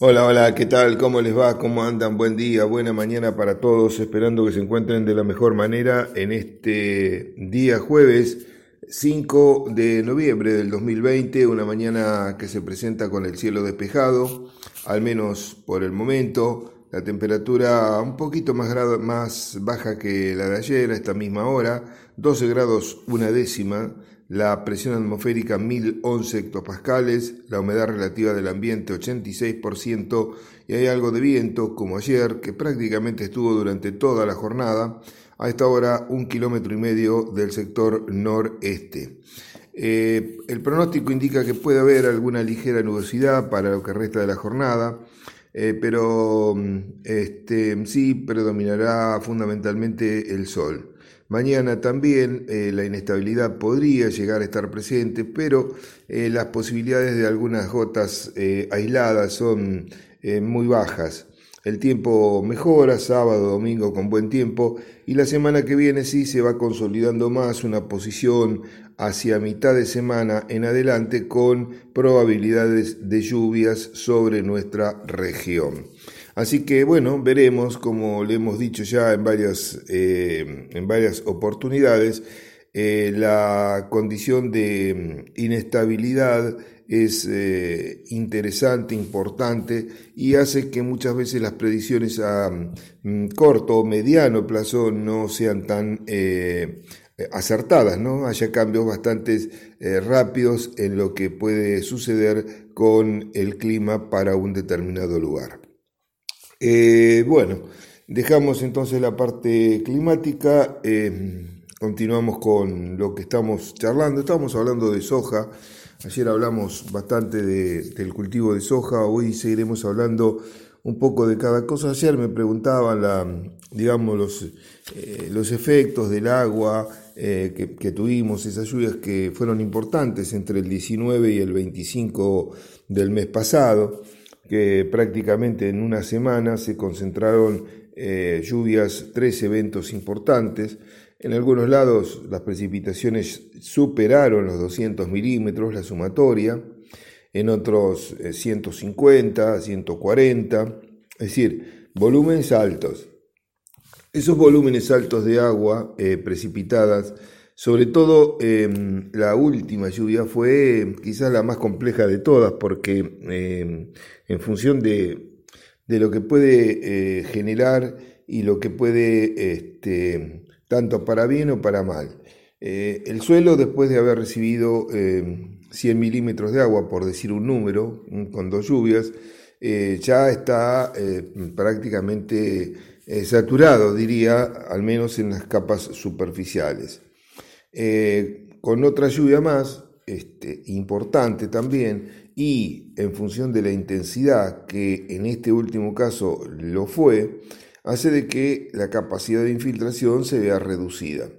Hola, hola, ¿qué tal? ¿Cómo les va? ¿Cómo andan? Buen día, buena mañana para todos, esperando que se encuentren de la mejor manera en este día jueves 5 de noviembre del 2020, una mañana que se presenta con el cielo despejado, al menos por el momento, la temperatura un poquito más, más baja que la de ayer a esta misma hora, 12 grados una décima, la presión atmosférica 1011 hectopascales, la humedad relativa del ambiente 86% y hay algo de viento, como ayer, que prácticamente estuvo durante toda la jornada, a esta hora un kilómetro y medio del sector noreste. Eh, el pronóstico indica que puede haber alguna ligera nubosidad para lo que resta de la jornada, eh, pero mm, este, sí predominará fundamentalmente el sol. Mañana también eh, la inestabilidad podría llegar a estar presente, pero eh, las posibilidades de algunas gotas eh, aisladas son muy bajas. El tiempo mejora, sábado, domingo con buen tiempo, y la semana que viene sí se va consolidando más una posición hacia mitad de semana en adelante con probabilidades de lluvias sobre nuestra región. Así que bueno, veremos, como le hemos dicho ya en varias, eh, en varias oportunidades, eh, la condición de mm, inestabilidad es eh, interesante, importante y hace que muchas veces las predicciones a mm, corto o mediano plazo no sean tan acertadas, ¿no? Haya cambios bastante rápidos en lo que puede suceder con el clima para un determinado lugar. Eh, bueno, dejamos entonces la parte climática, eh, continuamos con lo que estamos charlando. Estamos hablando de soja, ayer hablamos bastante del cultivo de soja, hoy seguiremos hablando un poco de cada cosa. Ayer me preguntaban digamos, los, eh, los efectos del agua que, que, tuvimos, esas lluvias que fueron importantes entre el 19 y el 25 del mes pasado que prácticamente en una semana se concentraron eh, lluvias, tres eventos importantes. En algunos lados las precipitaciones superaron los 200 milímetros, la sumatoria, en otros 150, eh, 140, es decir, volúmenes altos. Esos volúmenes altos de agua eh, precipitadas sobre todo em, la última lluvia fue quizás la más compleja de todas porque em, en función de, lo que puede eh, generar y lo que puede, este, tanto para bien o para mal. Eh, el suelo, después de haber recibido 100 em, milímetros de agua, por decir un número, con dos lluvias, eh, ya está prácticamente saturado, diría, al menos en las capas superficiales. Eh, con otra lluvia más, este, importante también, y en función de la intensidad, que en este último caso lo fue, hace de que la capacidad de infiltración se vea reducida.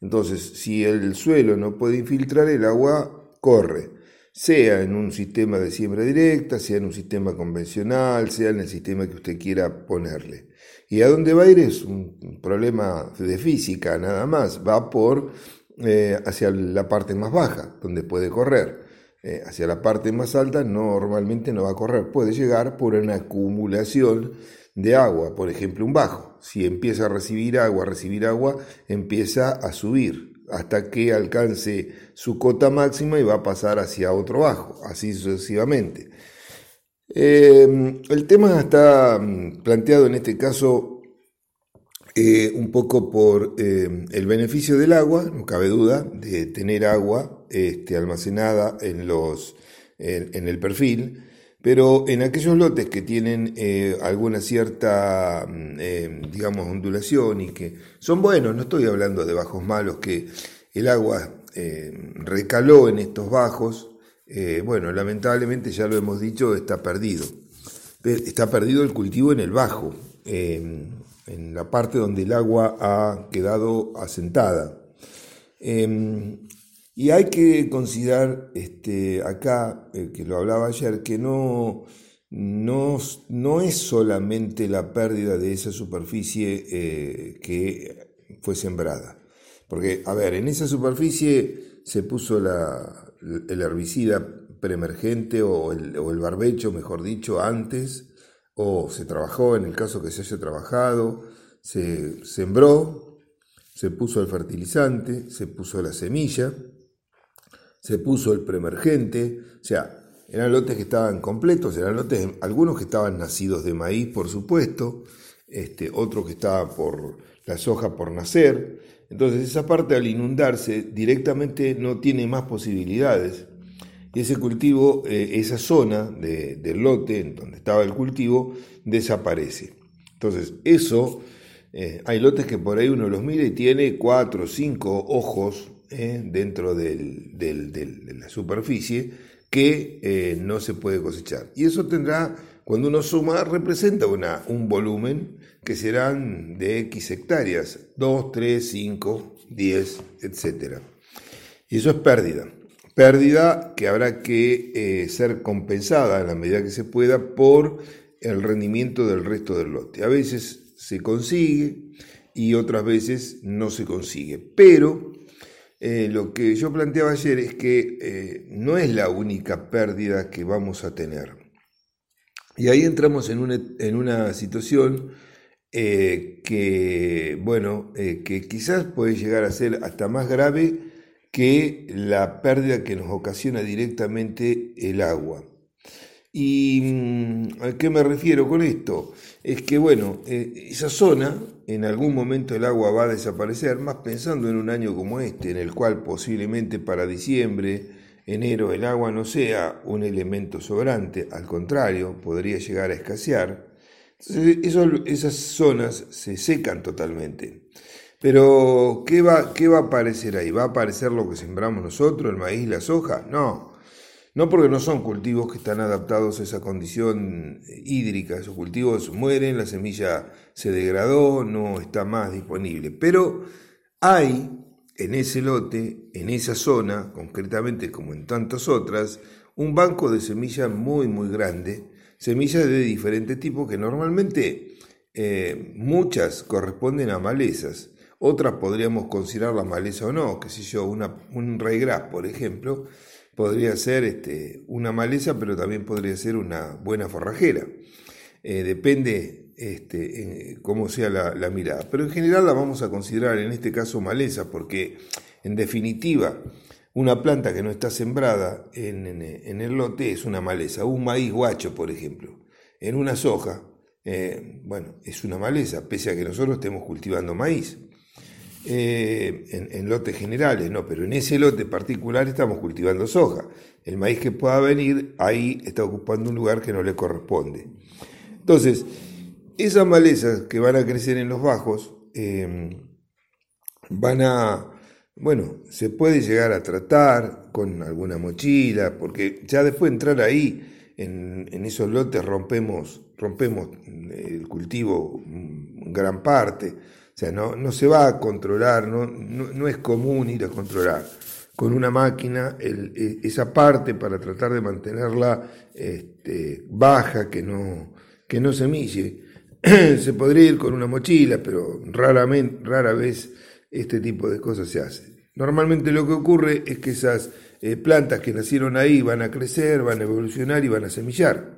Entonces, si el suelo no puede infiltrar, el agua corre, sea en un sistema de siembra directa, sea en un sistema convencional, sea en el sistema que usted quiera ponerle. ¿Y a dónde va a ir? Es un problema de física nada más, va por eh, hacia la parte más baja, donde puede correr. Eh, hacia la parte más alta normalmente no va a correr, puede llegar por una acumulación de agua, por ejemplo un bajo. Si empieza a recibir agua, a recibir agua, empieza a subir hasta que alcance su cota máxima y va a pasar hacia otro bajo, así sucesivamente. Eh, el tema está mm, planteado en este caso eh, un poco por eh, el beneficio del agua, no cabe duda, de tener agua este, almacenada en, los, en, el perfil, pero en aquellos lotes que tienen eh, alguna cierta, mm, digamos, ondulación y que son buenos, no estoy hablando de bajos malos, que el agua recaló en estos bajos, bueno, lamentablemente ya lo hemos dicho, está perdido. Está perdido el cultivo en el bajo en la parte donde el agua ha quedado asentada. Em, y hay que considerar este, acá, eh, que lo hablaba ayer, que no, no, no, es solamente la pérdida de esa superficie eh, que fue sembrada. Porque, a ver, en esa superficie se puso la, el herbicida preemergente o el, o el barbecho, mejor dicho, antes, o se trabajó, en el caso que se haya trabajado, se sembró, se puso el fertilizante, se puso la semilla, se puso el preemergente, o sea, eran lotes que estaban completos, eran lotes, algunos que estaban nacidos de maíz, por supuesto, este, otros que estaban por la soja por nacer. Entonces esa parte al inundarse directamente no tiene más posibilidades. Y ese cultivo, eh, esa zona del lote en donde estaba el cultivo, desaparece. Entonces eso, eh, hay lotes que por ahí uno los mira y tiene cuatro o cinco ojos eh, dentro de la superficie que no se puede cosechar. Y eso tendrá, cuando uno suma, representa una, un volumen que serán de X hectáreas, 2, 3, 5, 10, etc. Y eso es pérdida. Pérdida que habrá que eh, ser compensada en la medida que se pueda por el rendimiento del resto del lote. A veces se consigue y otras veces no se consigue. Pero eh, lo que yo planteaba ayer es que eh, no es la única pérdida que vamos a tener. Y ahí entramos en una, situación que, bueno, que quizás puede llegar a ser hasta más grave que la pérdida que nos ocasiona directamente el agua. ¿Y mm, a qué me refiero con esto? Es que, bueno, eh, esa zona, en algún momento el agua va a desaparecer, más pensando en un año como este, en el cual posiblemente para diciembre, enero, el agua no sea un elemento sobrante, al contrario, podría llegar a escasear esas zonas se secan totalmente. Pero, ¿qué va, ¿qué va a aparecer ahí? ¿Va a aparecer lo que sembramos nosotros, el maíz, la soja? No. No porque no son cultivos que están adaptados a esa condición hídrica. Esos cultivos mueren, la semilla se degradó, no está más disponible. Pero hay en ese lote, en esa zona, concretamente como en tantas otras, un banco de semillas muy, muy grande semillas de diferentes tipos que normalmente eh, muchas corresponden a malezas, otras podríamos considerar la maleza o no, que sé yo, una, un raigras, por ejemplo, podría ser este, una maleza, pero también podría ser una buena forrajera. Eh, depende este, cómo sea la, mirada. Pero en general la vamos a considerar en este caso maleza, porque en definitiva una planta que no está sembrada en, el lote es una maleza. Un maíz guacho, por ejemplo, en una soja, eh, bueno, es una maleza, pese a que nosotros estemos cultivando maíz. Eh, en, lotes generales, no, pero en ese lote particular estamos cultivando soja. El maíz que pueda venir ahí está ocupando un lugar que no le corresponde. Entonces, esas malezas que van a crecer en los bajos eh, van a bueno, se puede llegar a tratar con alguna mochila, porque ya después de entrar ahí, en, esos lotes rompemos, rompemos el cultivo en gran parte, sea, no, no se va a controlar, no, no, es común ir a controlar con una máquina e, esa parte para tratar de mantenerla este, baja, que no, que no se mille. se podría ir con una mochila, pero raramente, rara vez este tipo de cosas se hacen. Normalmente lo que ocurre es que esas eh, plantas que nacieron ahí van a crecer, van a evolucionar y van a semillar.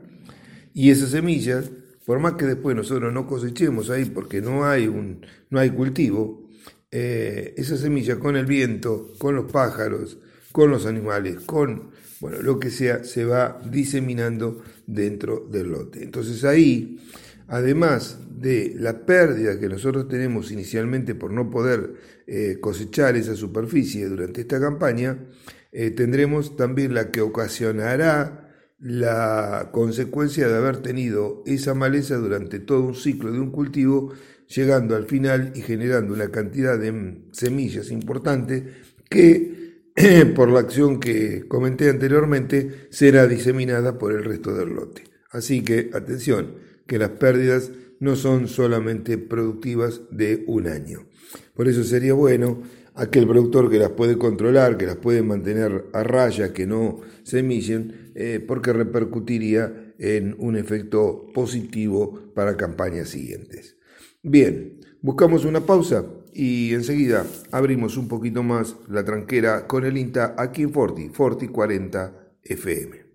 Y esas semillas, por más que después nosotros no cosechemos ahí porque no hay, un, no hay cultivo, eh, esas semillas con el viento, con los pájaros, con los animales, con bueno, lo que sea, se va diseminando dentro del lote. Entonces ahí además de la pérdida que nosotros tenemos inicialmente por no poder eh, cosechar esa superficie durante esta campaña, eh, tendremos también la que ocasionará la consecuencia de haber tenido esa maleza durante todo un ciclo de un cultivo, llegando al final y generando una cantidad de semillas importante que, por la acción que comenté anteriormente, será diseminada por el resto del lote. Así que, atención, que las pérdidas no son solamente productivas de un año. Por eso sería bueno aquel productor que las puede controlar, que las puede mantener a raya, que no semillen, eh, porque repercutiría en un efecto positivo para campañas siguientes. Bien, buscamos una pausa y enseguida abrimos un poquito más la tranquera con el INTA aquí en Forti, Forti 40 FM.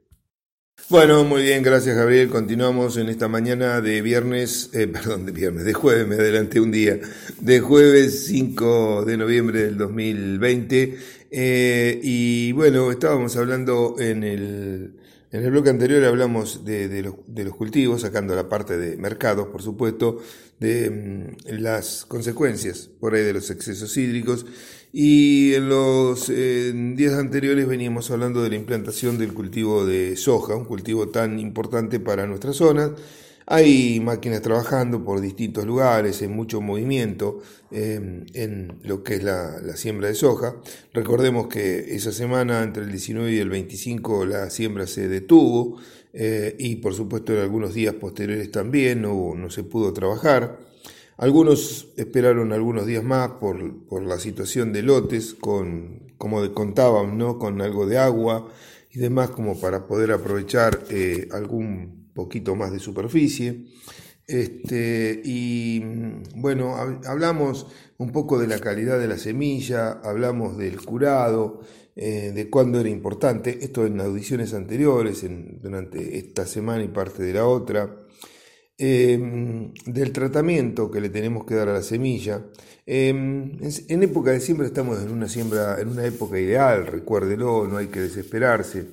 Bueno, muy bien, gracias Gabriel. Continuamos en esta mañana de viernes, eh, perdón, de viernes, de jueves, me adelanté un día, de jueves 5 de noviembre del 2020. Eh, y bueno, estábamos hablando en el, en el bloque anterior, hablamos de, los, cultivos, sacando la parte de mercados, por supuesto, de mm, las consecuencias por ahí de los excesos hídricos y en los días anteriores veníamos hablando de la implantación del cultivo de soja, un cultivo tan importante para nuestra zona. Hay máquinas trabajando por distintos lugares, hay mucho movimiento eh, en lo que es la, siembra de soja. Recordemos que esa semana, entre el 19 y el 25, la siembra se detuvo eh, y por supuesto en algunos días posteriores también no, se pudo trabajar. Algunos esperaron algunos días más por, por la situación de lotes, con, como contaban, ¿no? con algo de agua y demás, como para poder aprovechar eh, algún poquito más de superficie. Este, y bueno, hablamos un poco de la calidad de la semilla, hablamos del curado, eh, de cuándo era importante, esto en audiciones anteriores, en, durante esta semana y parte de la otra. Em, del tratamiento que le tenemos que dar a la semilla. Em, en, época de siembra estamos en una siembra, en una época ideal, recuérdelo, no hay que desesperarse.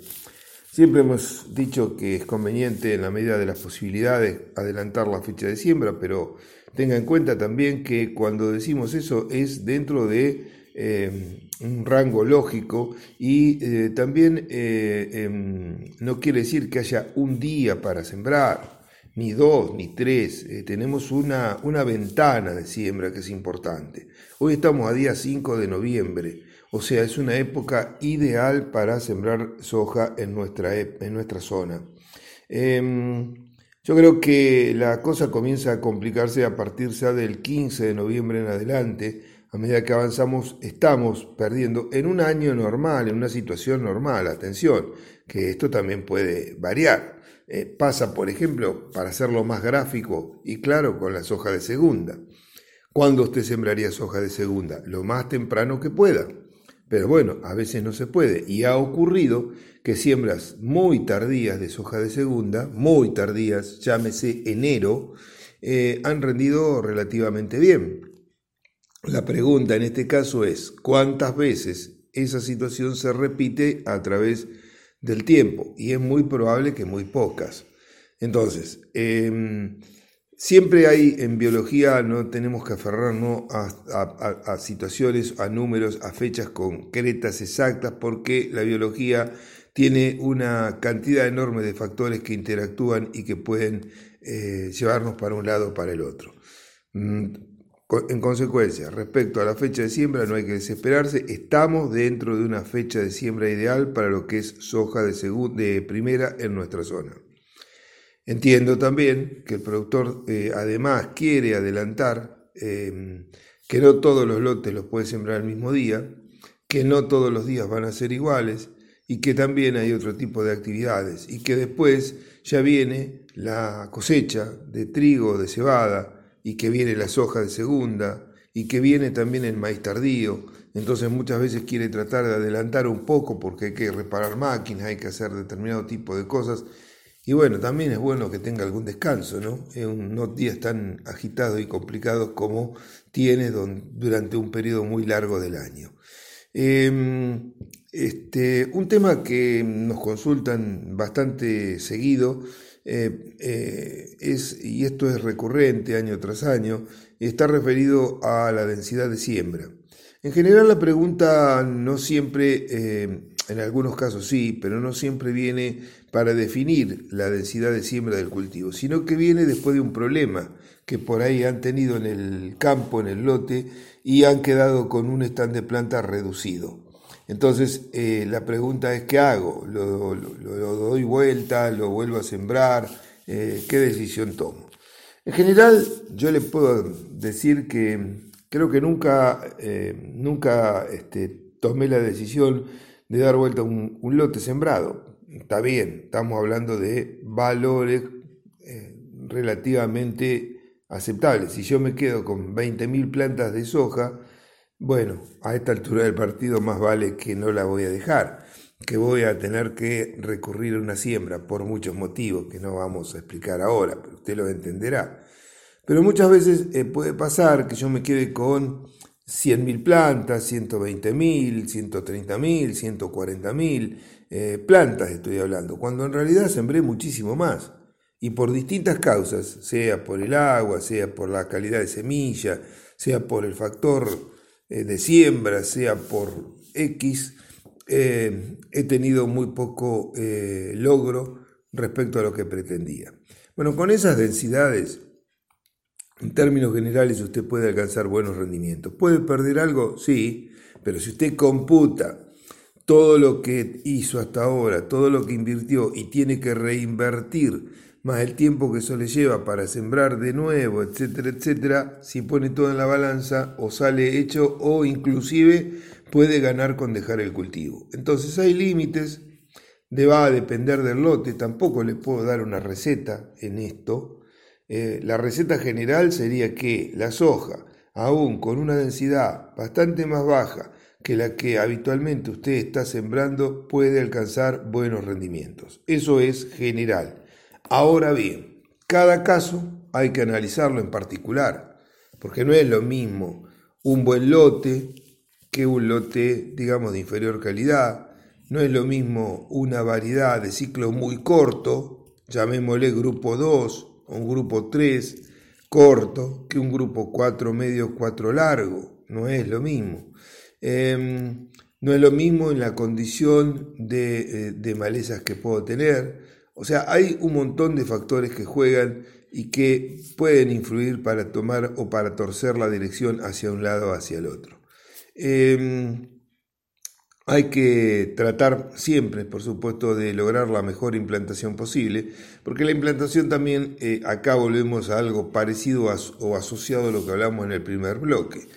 Siempre hemos dicho que es conveniente en la medida de las posibilidades adelantar la fecha de siembra, pero tenga en cuenta también que cuando decimos eso es dentro de em, un rango lógico y eh, también eh, no quiere decir que haya un día para sembrar ni dos, ni tres, eh, tenemos una, una ventana de siembra que es importante. Hoy estamos a día 5 de noviembre, o sea, es una época ideal para sembrar soja en nuestra, en nuestra zona. Em, yo creo que la cosa comienza a complicarse a partir ya del 15 de noviembre en adelante. A medida que avanzamos, estamos perdiendo en un año normal, en una situación normal. Atención, que esto también puede variar. Eh, pasa, por ejemplo, para hacerlo más gráfico y claro, con la soja de segunda. ¿Cuándo usted sembraría soja de segunda? Lo más temprano que pueda. Pero bueno, a veces no se puede. Y ha ocurrido que siembras muy tardías de soja de segunda, muy tardías, llámese enero, eh, han rendido relativamente bien. La pregunta en este caso es, ¿cuántas veces esa situación se repite a través de del tiempo y es muy probable que muy pocas. Entonces, em, siempre hay en biología, no tenemos que aferrarnos a, situaciones, a números, a fechas concretas, exactas, porque la biología tiene una cantidad enorme de factores que interactúan y que pueden eh, llevarnos para un lado o para el otro. Mm, en consecuencia, respecto a la fecha de siembra, no hay que desesperarse. Estamos dentro de una fecha de siembra ideal para lo que es soja de, de primera en nuestra zona. Entiendo también que el productor eh, además quiere adelantar em, que no todos los lotes los puede sembrar el mismo día, que no todos los días van a ser iguales y que también hay otro tipo de actividades y que después ya viene la cosecha de trigo, de cebada, y que viene la soja de segunda y que viene también el maíz tardío. Entonces muchas veces quiere tratar de adelantar un poco porque hay que reparar máquinas, hay que hacer determinado tipo de cosas. Y bueno, también es bueno que tenga algún descanso, ¿no? En unos días tan agitados y complicados como tiene durante un periodo muy largo del año. Em, este, un tema que nos consultan bastante seguido eh, eh, es, y esto es recurrente año tras año, está referido a la densidad de siembra. En general la pregunta no siempre, eh, en algunos casos sí, pero no siempre viene para definir la densidad de siembra del cultivo, sino que viene después de un problema que por ahí han tenido en el campo, en el lote, y han quedado con un stand de planta reducido. Entonces, eh, la pregunta es, ¿qué hago? ¿Lo, doy vuelta? ¿Lo vuelvo a sembrar? Eh, ¿Qué decisión tomo? En general, yo le puedo decir que creo que nunca, eh, nunca este, tomé la decisión de dar vuelta un, un lote sembrado. Está bien, estamos hablando de valores relativamente aceptables. Si yo me quedo con 20.000 plantas de soja, bueno, a esta altura del partido más vale que no la voy a dejar. que voy a tener que recurrir a una siembra por muchos motivos que no vamos a explicar ahora, pero usted lo entenderá. Pero muchas veces eh, puede pasar que yo me quede con 100.000 plantas, 120.000, 130.000, 140.000 eh, plantas estoy hablando, cuando en realidad sembré muchísimo más. Y por distintas causas, sea por el agua, sea por la calidad de semilla, sea por el factor eh, de siembra, sea por X, eh, he tenido muy poco logro respecto a lo que pretendía. Bueno, con esas densidades en términos generales usted puede alcanzar buenos rendimientos. ¿Puede perder algo? Sí, pero si usted computa todo lo que hizo hasta ahora, todo lo que invirtió y tiene que reinvertir, más el tiempo que eso le lleva para sembrar de nuevo, etcétera, etcétera, si pone todo en la balanza o sale hecho o inclusive puede ganar con dejar el cultivo. Entonces hay límites, va a depender del lote, tampoco le puedo dar una receta en esto, eh, la receta general sería que la soja, aún con una densidad bastante más baja que la que habitualmente usted está sembrando, puede alcanzar buenos rendimientos. Eso es general. Ahora bien, cada caso hay que analizarlo en particular, porque no es lo mismo un buen lote que un lote, digamos, de inferior calidad. No es lo mismo una variedad de ciclo muy corto, llamémosle grupo 2, un grupo 3 corto que un grupo 4 medio, 4 largo. No es lo mismo. Em, no es lo mismo en la condición de, eh, de, malezas que puedo tener. O sea, hay un montón de factores que juegan y que pueden influir para tomar o para torcer la dirección hacia un lado o hacia el otro. Em, hay que tratar siempre, por supuesto, de lograr la mejor implantación posible, porque la implantación también, eh, acá volvemos a algo parecido o asociado a lo que hablamos en el primer bloque.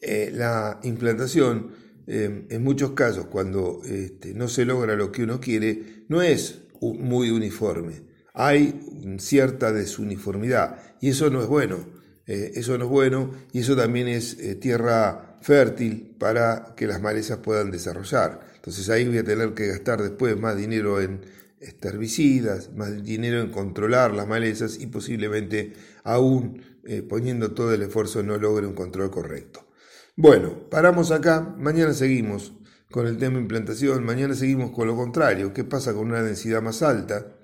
Eh, la implantación, eh, en muchos casos, cuando este, no se logra lo que uno quiere, no es muy uniforme. Hay cierta desuniformidad y eso no es bueno. eso no es bueno y eso también es tierra fértil para que las malezas puedan desarrollar. Entonces ahí voy a tener que gastar después más dinero en herbicidas, más dinero en controlar las malezas y posiblemente aún eh, poniendo todo el esfuerzo no logre un control correcto. Bueno, paramos acá, mañana seguimos con el tema implantación, mañana seguimos con lo contrario, qué pasa con una densidad más alta,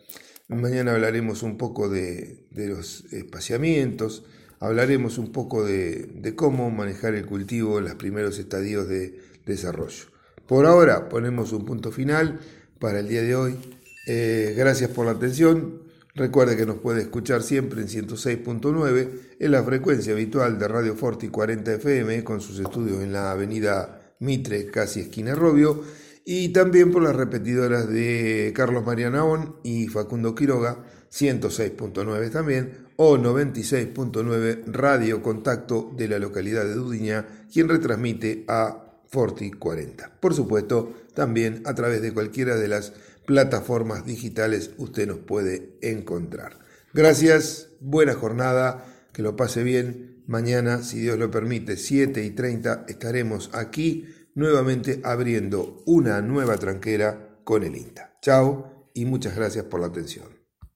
mañana hablaremos un poco de, los espaciamientos, hablaremos un poco de, cómo manejar el cultivo en los primeros estadios de desarrollo. Por ahora ponemos un punto final para el día de hoy. Eh, gracias por la atención. Recuerde que nos puede escuchar siempre en 106.9 en la frecuencia habitual de Radio Forti 40 FM con sus estudios en la avenida Mitre, casi esquina Robio, y también por las repetidoras de Carlos María y Facundo Quiroga, 106.9 también, o 96.9 Radio Contacto de la localidad de Dudiña, quien retransmite a Forti 40. Por supuesto, también a través de cualquiera de las plataformas digitales usted nos puede encontrar. Gracias, buena jornada, que lo pase bien. Mañana, si Dios lo permite, 7 y 30, estaremos aquí nuevamente abriendo una nueva tranquera con el INTA. Chao y muchas gracias por la atención.